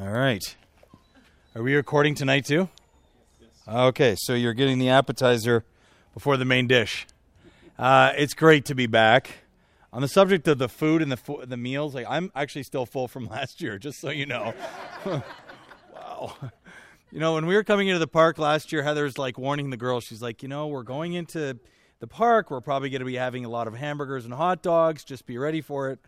All right. Are we recording tonight too? Yes. Okay, so you're getting the appetizer before the main dish. Uh, it's great to be back. On the subject of the food and the fo- the meals, like I'm actually still full from last year, just so you know. wow. You know, when we were coming into the park last year, Heather's like warning the girls. She's like, you know, we're going into the park. We're probably going to be having a lot of hamburgers and hot dogs. Just be ready for it.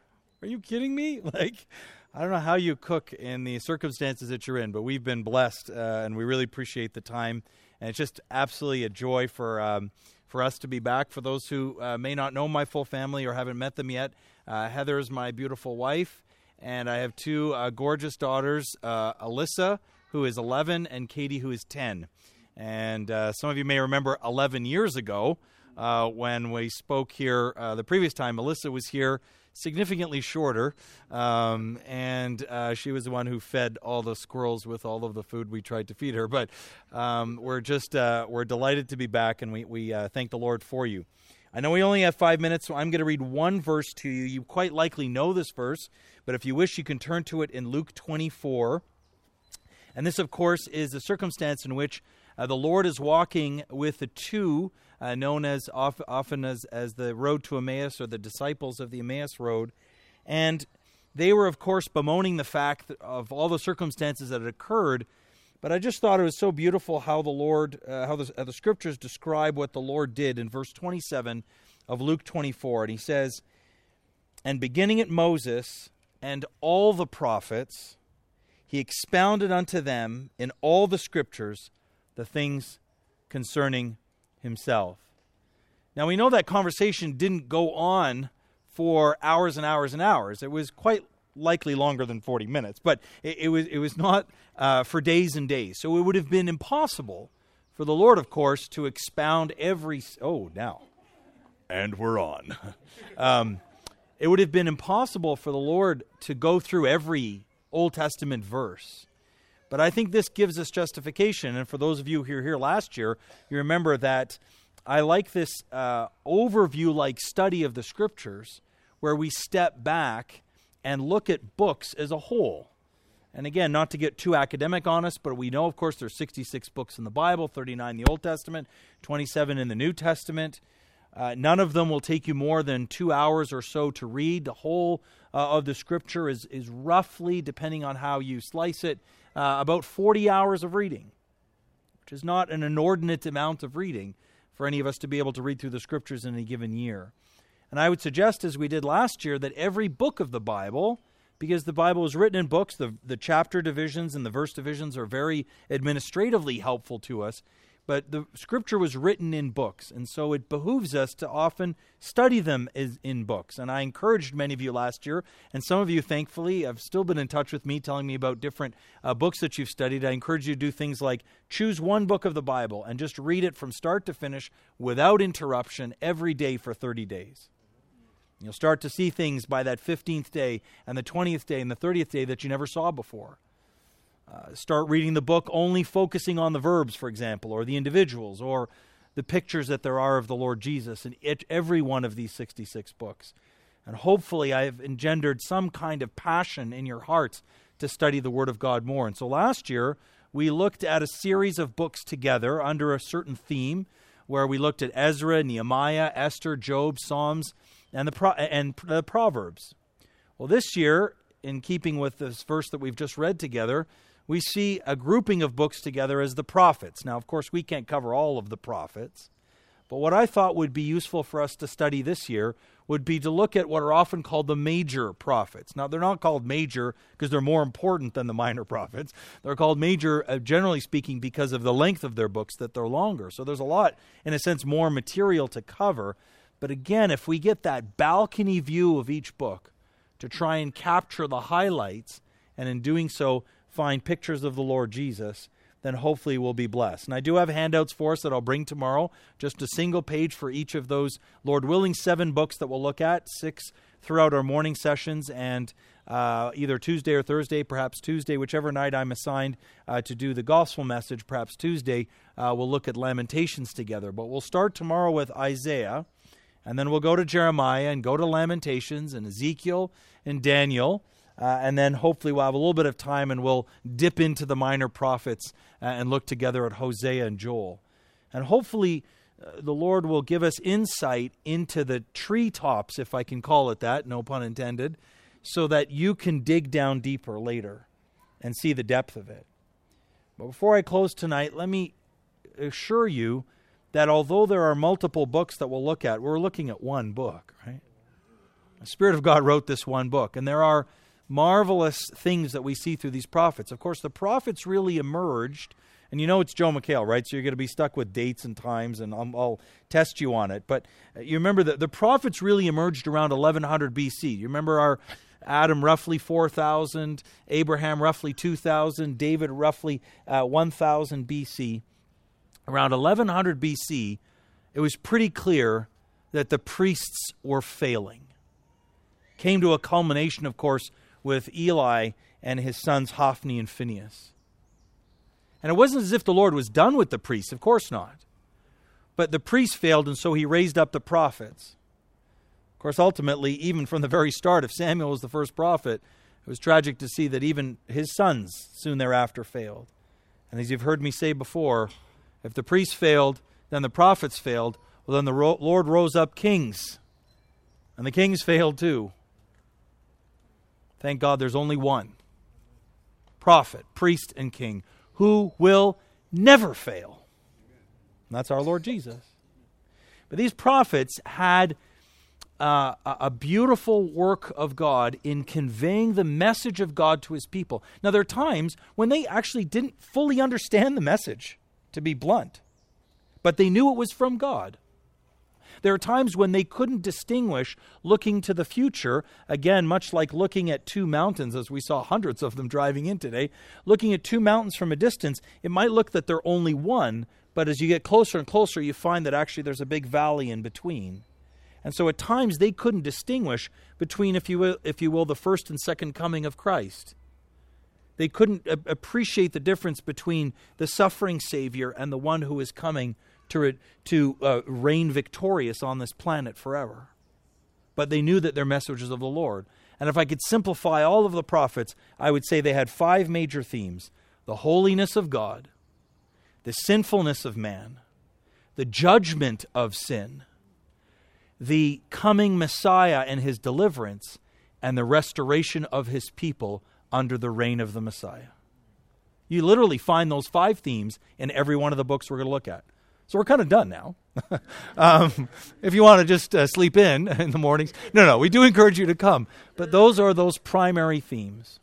Are you kidding me? Like, I don't know how you cook in the circumstances that you're in, but we've been blessed, uh, and we really appreciate the time. And it's just absolutely a joy for um, for us to be back. For those who uh, may not know my full family or haven't met them yet, uh, Heather is my beautiful wife, and I have two uh, gorgeous daughters, uh, Alyssa, who is 11, and Katie, who is 10. And uh, some of you may remember 11 years ago when we spoke here the previous time. Alyssa was here significantly shorter, um, and uh, she was the one who fed all the squirrels with all of the food we tried to feed her. But um, we're just uh, we're delighted to be back, and we we uh, thank the Lord for you. I know we only have five minutes, so I'm going to read one verse to you. You quite likely know this verse, but if you wish, you can turn to it in Luke 24. And this, of course, is the circumstance in which uh, the Lord is walking with the two uh, known as often as, as the road to Emmaus or the disciples of the Emmaus road. And they were, of course, bemoaning the fact of all the circumstances that had occurred. But I just thought it was so beautiful how the Lord, uh, how, the, how the scriptures describe what the Lord did in verse 27 of Luke 24. And he says, And beginning at Moses and all the prophets, he expounded unto them in all the scriptures the things concerning himself. Now, we know that conversation didn't go on for hours and hours and hours. It was quite likely longer than 40 minutes, but it, it was, it was not uh, for days and days. So it would have been impossible for the Lord, of course, to expound every. Oh, now. And we're on. um, it would have been impossible for the Lord to go through every Old Testament verse. But I think this gives us justification. And for those of you who were here last year, you remember that I like this uh, overview like study of the scriptures where we step back and look at books as a whole. And again, not to get too academic on us, but we know, of course, there's 66 books in the Bible, 39 in the Old Testament, 27 in the New Testament. Uh, none of them will take you more than two hours or so to read. The whole uh, of the Scripture is, is roughly, depending on how you slice it, uh, about 40 hours of reading, which is not an inordinate amount of reading for any of us to be able to read through the scriptures in a given year. And I would suggest, as we did last year, that every book of the Bible, because the Bible is written in books, the, the chapter divisions and the verse divisions are very administratively helpful to us. But the scripture was written in books, and so it behooves us to often study them as, in books. And I encouraged many of you last year, and some of you, thankfully, have still been in touch with me telling me about different uh, books that you've studied. I encourage you to do things like choose one book of the Bible and just read it from start to finish without interruption every day for 30 days. You'll start to see things by that 15th day and the 20th day and the 30th day that you never saw before. Uh, start reading the book only focusing on the verbs, for example, or the individuals, or the pictures that there are of the Lord Jesus in it, every one of these 66 books. And hopefully, I have engendered some kind of passion in your hearts to study the Word of God more. And so last year, we looked at a series of books together under a certain theme where we looked at Ezra, Nehemiah, Esther, Job, Psalms, and the, Pro- and the Proverbs. Well, this year, in keeping with this verse that we've just read together, we see a grouping of books together as the prophets. Now, of course, we can't cover all of the prophets, but what I thought would be useful for us to study this year would be to look at what are often called the major prophets. Now, they're not called major because they're more important than the minor prophets. They're called major, uh, generally speaking, because of the length of their books, that they're longer. So there's a lot, in a sense, more material to cover. But again, if we get that balcony view of each book to try and capture the highlights, and in doing so, find pictures of the Lord Jesus, then hopefully we'll be blessed. And I do have handouts for us that I'll bring tomorrow, just a single page for each of those, Lord willing, seven books that we'll look at, six throughout our morning sessions, and uh, either Tuesday or Thursday, perhaps Tuesday, whichever night I'm assigned uh, to do the gospel message, perhaps Tuesday, uh, we'll look at Lamentations together. But we'll start tomorrow with Isaiah, and then we'll go to Jeremiah and go to Lamentations and Ezekiel and Daniel Uh, and then hopefully we'll have a little bit of time and we'll dip into the minor prophets uh, and look together at Hosea and Joel. And hopefully uh, the Lord will give us insight into the treetops, if I can call it that, no pun intended, so that you can dig down deeper later and see the depth of it. But before I close tonight, let me assure you that although there are multiple books that we'll look at, we're looking at one book, right? The Spirit of God wrote this one book, and there are marvelous things that we see through these prophets. Of course, the prophets really emerged, and you know it's Joe McHale, right? So you're going to be stuck with dates and times, and I'll, I'll test you on it. But you remember that the prophets really emerged around 1100 BC. You remember our Adam roughly 4,000, Abraham roughly 2,000, David roughly uh, 1,000 BC. Around 1100 BC, it was pretty clear that the priests were failing. Came to a culmination, of course, with Eli and his sons Hophni and Phinehas. And it wasn't as if the Lord was done with the priests, of course not. But the priests failed, and so he raised up the prophets Of course, ultimately, even from the very start, if Samuel was the first prophet, it was tragic to see that even his sons soon thereafter failed. And as you've heard me say before, if the priests failed, then the prophets failed. Well, then the Lord rose up kings, and the kings failed too. Thank God there's only one prophet, priest, and king who will never fail. And that's our Lord Jesus. But these prophets had uh, a beautiful work of God in conveying the message of God to his people. Now, there are times when they actually didn't fully understand the message, to be blunt, but they knew it was from God. There are times when they couldn't distinguish looking to the future, again, much like looking at two mountains, as we saw hundreds of them driving in today. Looking at two mountains from a distance, it might look that they're only one, but as you get closer and closer, you find that actually there's a big valley in between. And so at times they couldn't distinguish between, if you will, if you will the first and second coming of Christ. They couldn't appreciate the difference between the suffering Savior and the one who is coming to, re- to uh, reign victorious on this planet forever. But they knew that their message was of the Lord. And if I could simplify all of the prophets, I would say they had five major themes the holiness of God, the sinfulness of man, the judgment of sin, the coming Messiah and his deliverance and the restoration of his people under the reign of the Messiah. You literally find those five themes in every one of the books we're going to look at. So we're kind of done now. um, if you want to just uh, sleep in in the mornings, no, no, we do encourage you to come. But those are those primary themes.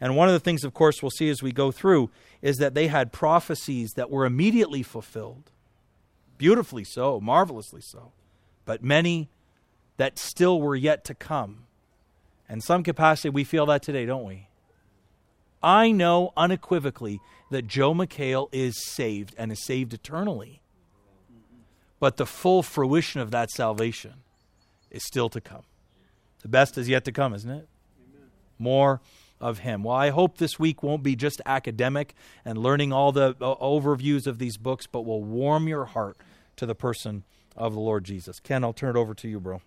And one of the things, of course, we'll see as we go through is that they had prophecies that were immediately fulfilled. Beautifully so, marvelously so but many that still were yet to come. And some capacity, we feel that today, don't we? I know unequivocally that Joe McHale is saved and is saved eternally. But the full fruition of that salvation is still to come. The best is yet to come, isn't it? Amen. More of Him. Well, I hope this week won't be just academic and learning all the uh, overviews of these books, but will warm your heart to the person of the Lord Jesus. Ken, I'll turn it over to you, bro.